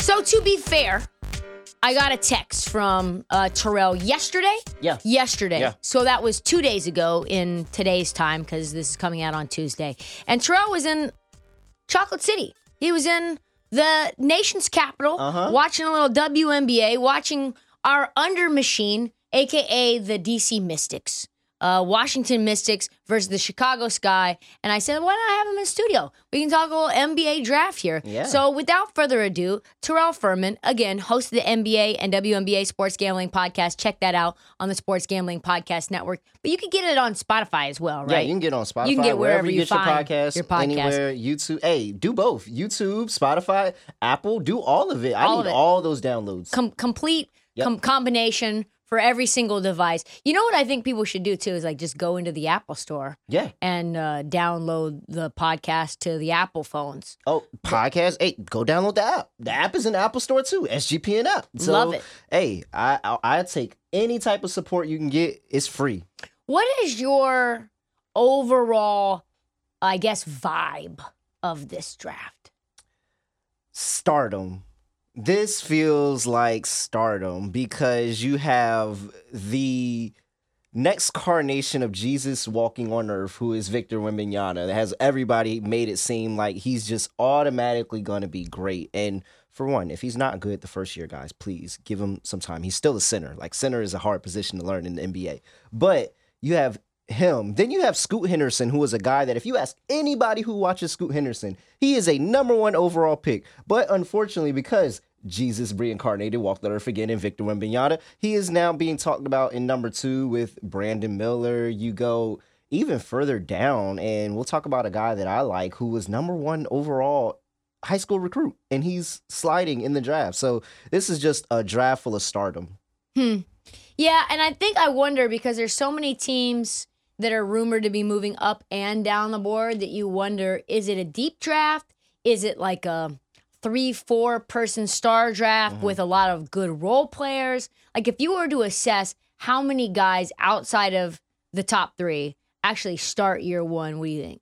So to be fair, I got a text from uh, Terrell yesterday. Yeah. Yesterday. Yeah. So that was two days ago in today's time because this is coming out on Tuesday. And Terrell was in Chocolate City. He was in the nation's capital, Uh-huh. watching a little WNBA, watching our under machine, aka the DC Mystics. Uh, Washington Mystics versus the Chicago Sky. And I said, why don't I have him in studio? We can talk a little NBA draft here. Yeah. So without further ado, Terrell Furman, again, host of the NBA and WNBA Sports Gambling Podcast. Check that out on the Sports Gambling Podcast Network. But you can get it on Spotify as well, right? Yeah, you can get on Spotify. You can get wherever you you get find your podcast, your podcast. anywhere. YouTube. Hey, do both. YouTube, Spotify, Apple. Do all of it. I need all those downloads. Com- complete Yep. com- combination for every single device. You know what I think people should do too is like just go into the Apple store yeah. and uh, download the podcast to the Apple phones. Oh, podcast. Hey, go download the app. The app is in the Apple Store too. SGPN app. So, Love it. Hey, I, I I take any type of support you can get. It's free. What is your overall, I guess, vibe of this draft? stardom. This feels like stardom because you have the next carnation of Jesus walking on earth, who is Victor Wembanyama. That has everybody made it seem like he's just automatically going to be great. And for one, if he's not good the first year, guys, please give him some time. He's still a center. Like center is a hard position to learn in the NBA. But you have him. Then you have Scoot Henderson, who is a guy that if you ask anybody who watches Scoot Henderson, he is a number one overall pick. But unfortunately, because Jesus reincarnated, walked the earth again in Victor Wembanyama, he is now being talked about in number two with Brandon Miller. You go even further down, and we'll talk about a guy that I like who was number one overall high school recruit, and he's sliding in the draft. So this is just a draft full of stardom. Hmm. Yeah, and I think I wonder because there's so many teams that are rumored to be moving up and down the board that you wonder is it a deep draft? Is it like a three, four person star draft mm-hmm. with a lot of good role players? Like if you were to assess how many guys outside of the top three actually start year one, what do you think?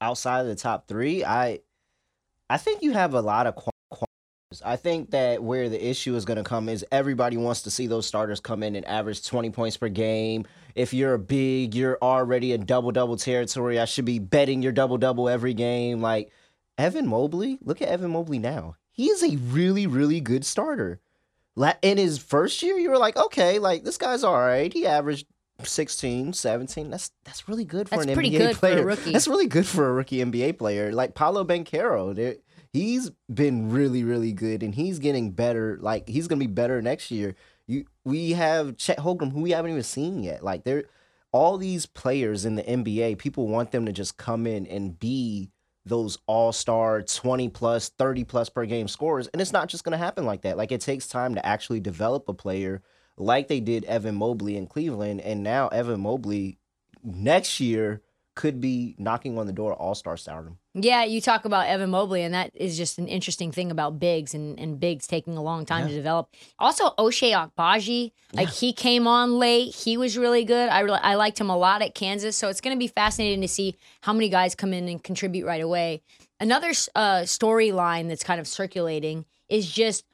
outside of the top three, I I think you have a lot of qua- qualities. I think that where the issue is going to come is everybody wants to see those starters come in and average 20 points per game. If you're a big, you're already in double double territory. I should be betting your double double every game. Like Evan Mobley, look at Evan Mobley now. He is a really, really good starter. In his first year, you were like, okay, like this guy's all right. He averaged 16, 17. That's that's really good for That's an pretty NBA good for a player. rookie. That's really good for a rookie NBA player. Like Paolo Banchero, he's been really, really good, and he's getting better. Like he's gonna be better next year. You, we have Chet Holmgren, who we haven't even seen yet. Like they're all these players in the NBA. People want them to just come in and be those all-star 20 plus 30 plus per game scorers and it's not just going to happen like that like it takes time to actually develop a player like they did Evan Mobley in Cleveland and now Evan Mobley next year could be knocking on the door All Star stardom. Yeah, you talk about Evan Mobley, and that is just an interesting thing about bigs and, and bigs taking a long time to develop. Also, Ochai Agbaji, like he came on late. He was really good. I really, I liked him a lot at Kansas. So it's going to be fascinating to see how many guys come in and contribute right away. Another uh, storyline that's kind of circulating is just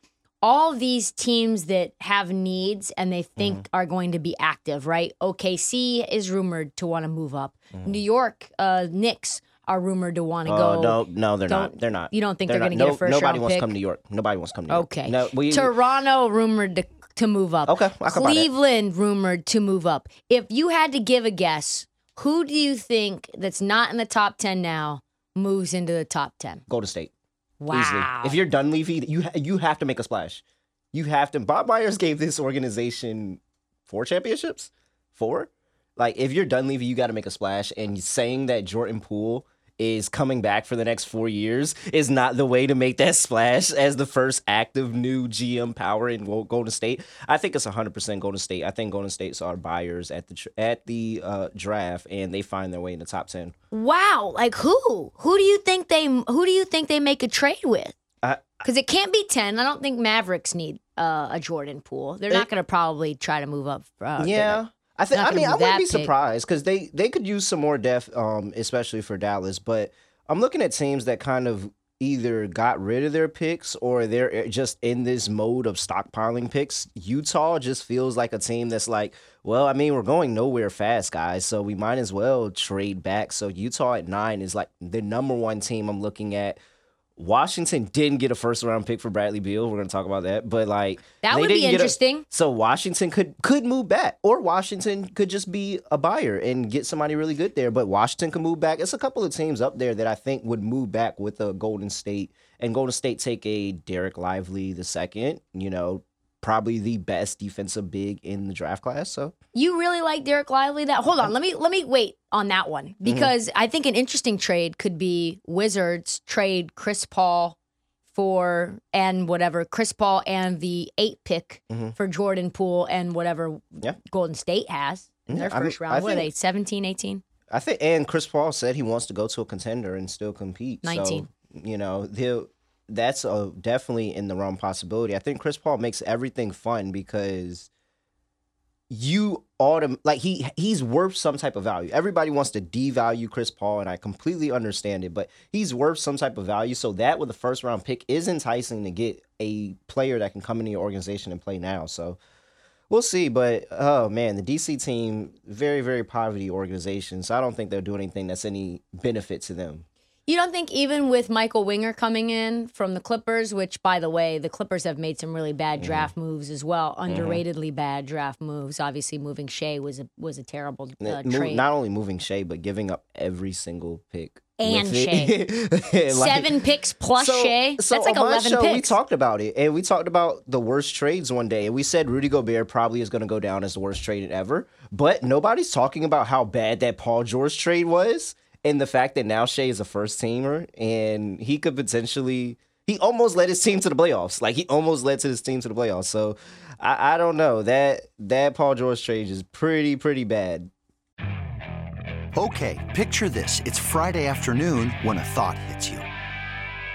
all these teams that have needs and they think Mm-hmm. are going to be active, right? OKC is rumored to want to move up. Mm-hmm. New York uh, Knicks are rumored to want to Oh go. no, no, they're Don't- not. They're not. you don't think they're not. gonna get a first Nobody round wants pick? to come to New York. Nobody wants to come to New York. Okay. No, we. Toronto rumored to, to move up. Okay, I can buy that. Cleveland rumored to move up. If you had to give a guess, who do you think that's not in the top 10 now moves into the top 10? Golden State. Wow. Easily. If you're Dunleavy, you ha- you have to make a splash. You have to. Bob Myers gave this organization four championships. Four. Like if you're Dunleavy, you got to make a splash. And saying that Jordan Poole is coming back for the next four years is not the way to make that splash as the first active new GM power in Golden State. I think it's 100% Golden State. I think Golden State's are buyers at the at the uh, draft, and they find their way in the top ten. wow. Like who? Who do you think they who do you think they make a trade with? Cuz it can't be 10. I don't think Mavericks need uh, a Jordan Poole. They're not going to probably try to move up. Uh, Yeah. I think. I mean, I wouldn't be surprised because they they could use some more depth, um, especially for Dallas. But I'm looking at teams that kind of either got rid of their picks or they're eh, just in this mode of stockpiling picks. Utah just feels like a team that's like, well, I mean, we're going nowhere fast, guys, so we might as well trade back. So Utah at nine is like the number one team I'm looking at. Washington didn't get a first round pick for Bradley Beal. We're gonna talk about that, but like That would be didn't a- interesting. so Washington could could move back, or Washington could just be a buyer and get somebody really good there. But Washington can move back. It's a couple of teams up there that I think would move back with a Golden State, and Golden State take a Derek Lively the second. You know, probably the best defensive big in the draft class. So You really like Derek Lively? That hold on, let me let me wait on that one Mm-hmm. because I think an interesting trade could be Wizards trade Chris Paul for and whatever Chris Paul and the eight pick Mhm. for Jordan Poole and whatever Yeah. Golden State has in Yeah, their I mean, first round. I what are they? think- 17, 18? I think, and Chris Paul said he wants to go to a contender and still compete. 19. So, you know, he'll. That's a, definitely in the realm possibility. I think Chris Paul makes everything fun because you autom like he he's worth some type of value. Everybody wants to devalue Chris Paul, and I completely understand it, but he's worth some type of value. So that with the first round pick is enticing to get a player that can come into your organization and play now. So We'll see, but oh man, the DC team very very poverty organization, so I don't think they'll do anything that's any benefit to them. You don't think even with Michael Winger coming in from the Clippers, which by the way, the Clippers have made some really bad Mm-hmm. draft moves as well, underratedly bad draft moves. Obviously, moving Shai was a was a terrible uh, trade. Not only moving Shai, but giving up every single pick And it. Like- Seven picks plus Shai. so That's like on eleven show, We talked about it, and we talked about the worst trades one day, and we said Rudy Gobert probably is going to go down as the worst trade ever. But nobody's talking about how bad that Paul George trade was, and the fact that now Shai is a first teamer, and he could potentially. He almost led his team to the playoffs. Like he almost led to his team to the playoffs. So I, I don't know that that Paul George trade is pretty pretty bad. Okay, picture this. It's Friday afternoon when a thought hits you.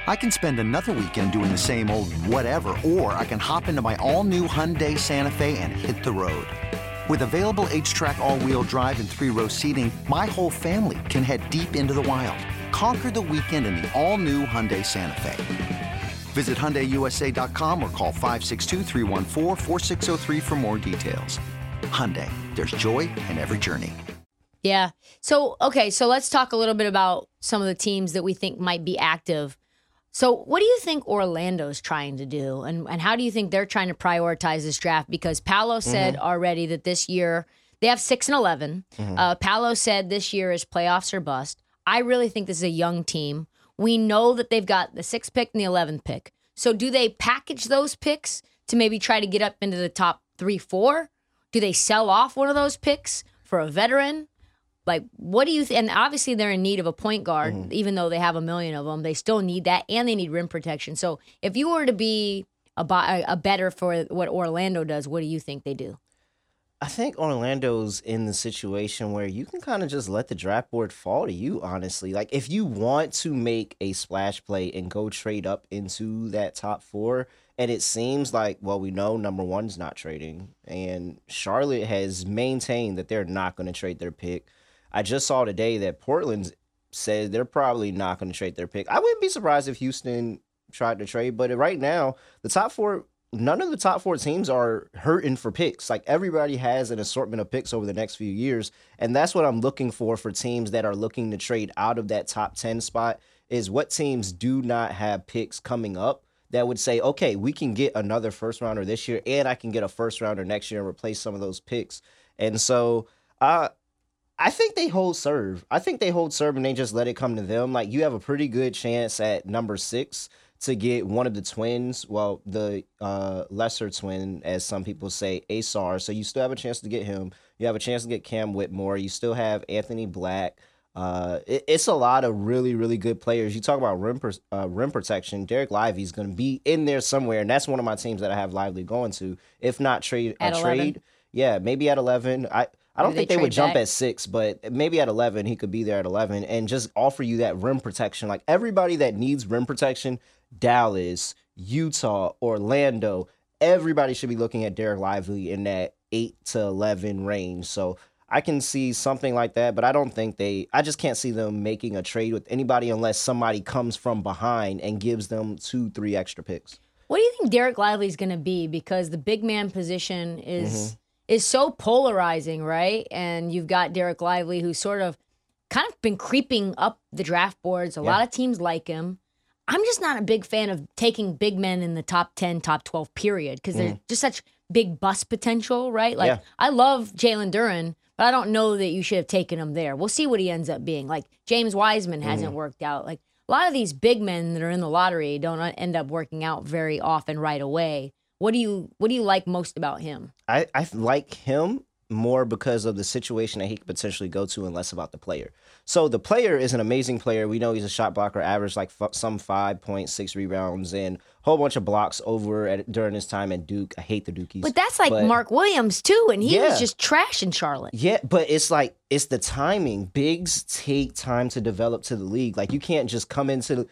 I can spend another weekend doing the same old whatever, or I can hop into my all new Hyundai Santa Fe and hit the road. With available HTRAC, all wheel drive, and three row seating, my whole family can head deep into the wild. Conquer the weekend in the all new Hyundai Santa Fe. Visit HyundaiUSA.com or call 562-314-4603 for more details. Hyundai, there's joy in every journey. Yeah. So okay, so let's talk a little bit about some of the teams that we think might be active. So what do you think Orlando's trying to do? And and how do you think they're trying to prioritize this draft? Because Paolo said already that this year they have six and 11 Uh, Paolo said this year is playoffs or bust. I really think this is a young team. We know that they've got the sixth pick and the eleventh pick. So do they package those picks to maybe try to get up into the top three, four? Do they sell off one of those picks for a veteran? Like, what do you? Th- and obviously, they're in need of a point guard, mm-hmm. even though they have a million of them. They still need that, and they need rim protection. So, if you were to be a a better for what Orlando does, what do you think they do? I think Orlando's in the situation where you can kind of just let the draft board fall to you, honestly. Like, if you want to make a splash play and go trade up into that top four, and it seems like, well, we know number one's not trading, and Charlotte has maintained that they're not going to trade their pick. I just saw today that Portland said they're probably not going to trade their pick. I wouldn't be surprised if Houston tried to trade, but right now, the top four none of the top four teams are hurting for picks. Like everybody has an assortment of picks over the next few years, and that's what I'm looking for for teams that are looking to trade out of that top ten spot. Is what teams do not have picks coming up that would say, okay, we can get another first rounder this year, and I can get a first rounder next year and replace some of those picks. And so, uh, I think they hold serve. I think they hold serve and they just let it come to them. Like you have a pretty good chance at number six to get one of the twins, well, the uh, lesser twin, as some people say, Ausar. So you still have a chance to get him. You have a chance to get Cam Whitmore. You still have Anthony Black. Uh, it, it's a lot of really, really good players. You talk about rim, per, uh, rim protection. Derek Lively is going to be in there somewhere, and that's one of my teams that I have Lively going to. If not trade a 11? trade, yeah, maybe at eleven. I I don't think they they would jump back? at six, but maybe at eleven he could be there at eleven and just offer you that rim protection. Like everybody that needs rim protection, Dallas, Utah, Orlando, everybody should be looking at Derek Lively in that eight to eleven range. So I can see something like that, but I don't think they. I just can't see them making a trade with anybody unless somebody comes from behind and gives them two, three extra picks. What do you think Derek Lively is going to be? Because the big man position is Mm-hmm. Is so polarizing, right? And you've got Derek Lively, who's sort of kind of been creeping up the draft boards. A lot of teams like him. I'm just not a big fan of taking big men in the top 10, top 12 period because there's just such big bust potential, right? Like, Mm. Yeah. I love Jalen Duren, but I don't know that you should have taken him there. We'll see what he ends up being. Like, James Wiseman hasn't worked out. Like, a lot of these big men that are in the lottery don't end up working out very often right away. What do you what do you like most about him? I, I like him more because of the situation that he could potentially go to and less about the player. So the player is an amazing player. We know he's a shot blocker, average like f- some 5.6 rebounds and a whole bunch of blocks over at, during his time at Duke. I hate the Dukies. But that's like But- Mark Williams too, and he Yeah. was just trash in Charlotte. Yeah, but it's like it's the timing. Bigs take time to develop to the league. Like you can't just come into the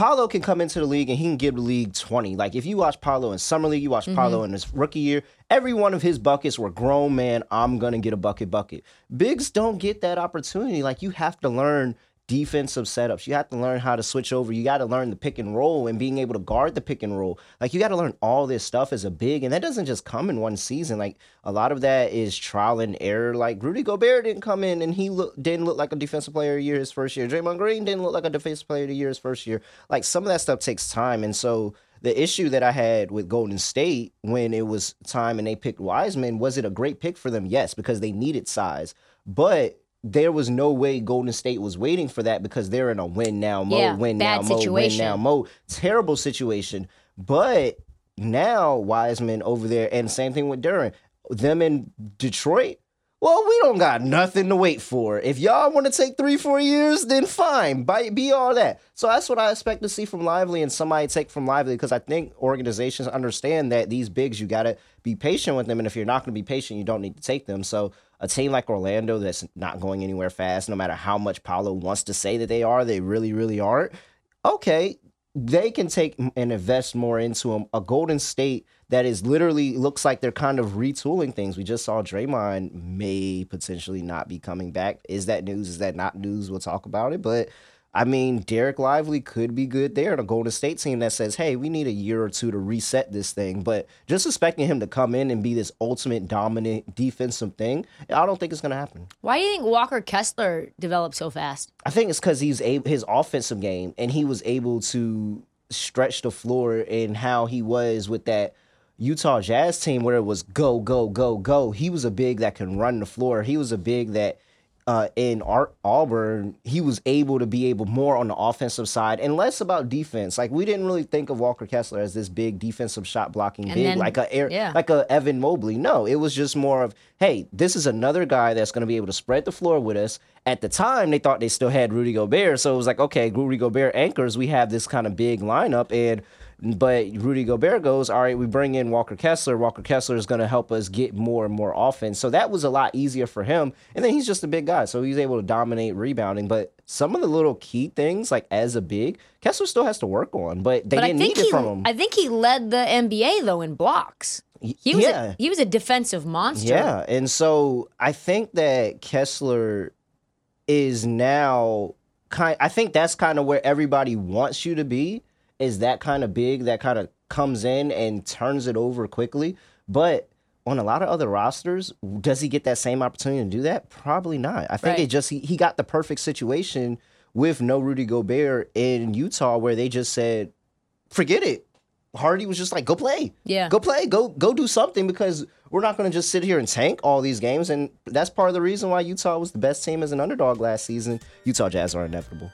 Paolo can come into the league and he can give the league 20. Like if you watch Paolo in summer league, you watch mm-hmm. Paolo in his rookie year, every one of his buckets were grown man, I'm going to get a bucket bucket. Bigs don't get that opportunity. Like you have to learn defensive setups. You have to learn how to switch over. You got to learn the pick and roll and being able to guard the pick and roll. Like you got to learn all this stuff as a big, and that doesn't just come in one season. Like a lot of that is trial and error. Like Rudy Gobert didn't come in and he look, didn't look like a defensive player of year his first year. Draymond Green didn't look like a defensive player of the year his first year. Like some of that stuff takes time, and so. The issue that I had with Golden State when it was time and they picked Wiseman was it a great pick for them? Yes, because they needed size. But there was no way Golden State was waiting for that because they're in a win now mode, Yeah, win now mode, win now mode. Terrible situation. But now Wiseman over there, and same thing with Duren. Them in Detroit. Well, we don't got nothing to wait for. If y'all want to take three, four years, then fine. By, be all that. So that's what I expect to see from Lively and somebody take from Lively because I think organizations understand that these bigs, you got to be patient with them. And if you're not going to be patient, you don't need to take them. So a team like Orlando that's not going anywhere fast, no matter how much Paolo wants to say that they are, they really, really aren't. Okay, they can take and invest more into them. A Golden State that is literally looks like they're kind of retooling things. We just saw Draymond may potentially not be coming back. Is that news? Is that not news? We'll talk about it. But I mean, Derek Lively could be good there in a Golden State team that says, hey, we need a year or two to reset this thing. But just expecting him to come in and be this ultimate dominant defensive thing, I don't think it's going to happen. Why do you think Walker Kessler developed so fast? I think it's because he's a his offensive game and he was able to stretch the floor in how he was with that Utah Jazz team where it was go go go go. He was a big that can run the floor. He was a big that uh, in Ar- Auburn he was able to be able more on the offensive side and less about defense. Like we didn't really think of Walker Kessler as this big defensive shot blocking And big then- like a air yeah. like a Evan Mobley. No, it was just more of, hey, this is another guy that's going to be able to spread the floor with us. At the time, they thought they still had Rudy Gobert, so it was like, okay, Rudy Gobert anchors. We have this kind of big lineup, and But Rudy Gobert goes, all right, we bring in Walker Kessler. Walker Kessler is going to help us get more and more offense. So that was a lot easier for him. And then he's just a big guy, so he's able to dominate rebounding. But some of the little key things, like as a big, Kessler still has to work on. But they But I didn't think need he, it from him. I think he led the NBA though in blocks. He was yeah. a, he was a defensive monster. Yeah, and so I think that Kessler is now kind. I think that's kind of where everybody wants you to be. Is that kind of big that kind of comes in and turns it over quickly? But on a lot of other rosters, does he get that same opportunity to do that? Probably not. I think Right. it just he, he got the perfect situation with no Rudy Gobert in Utah, where they just said, "Forget it." Hardy was just like, "Go play." Yeah. go play, go go do something because we're not going to just sit here and tank all these games, and that's part of the reason why Utah was the best team as an underdog last season. Utah Jazz are inevitable.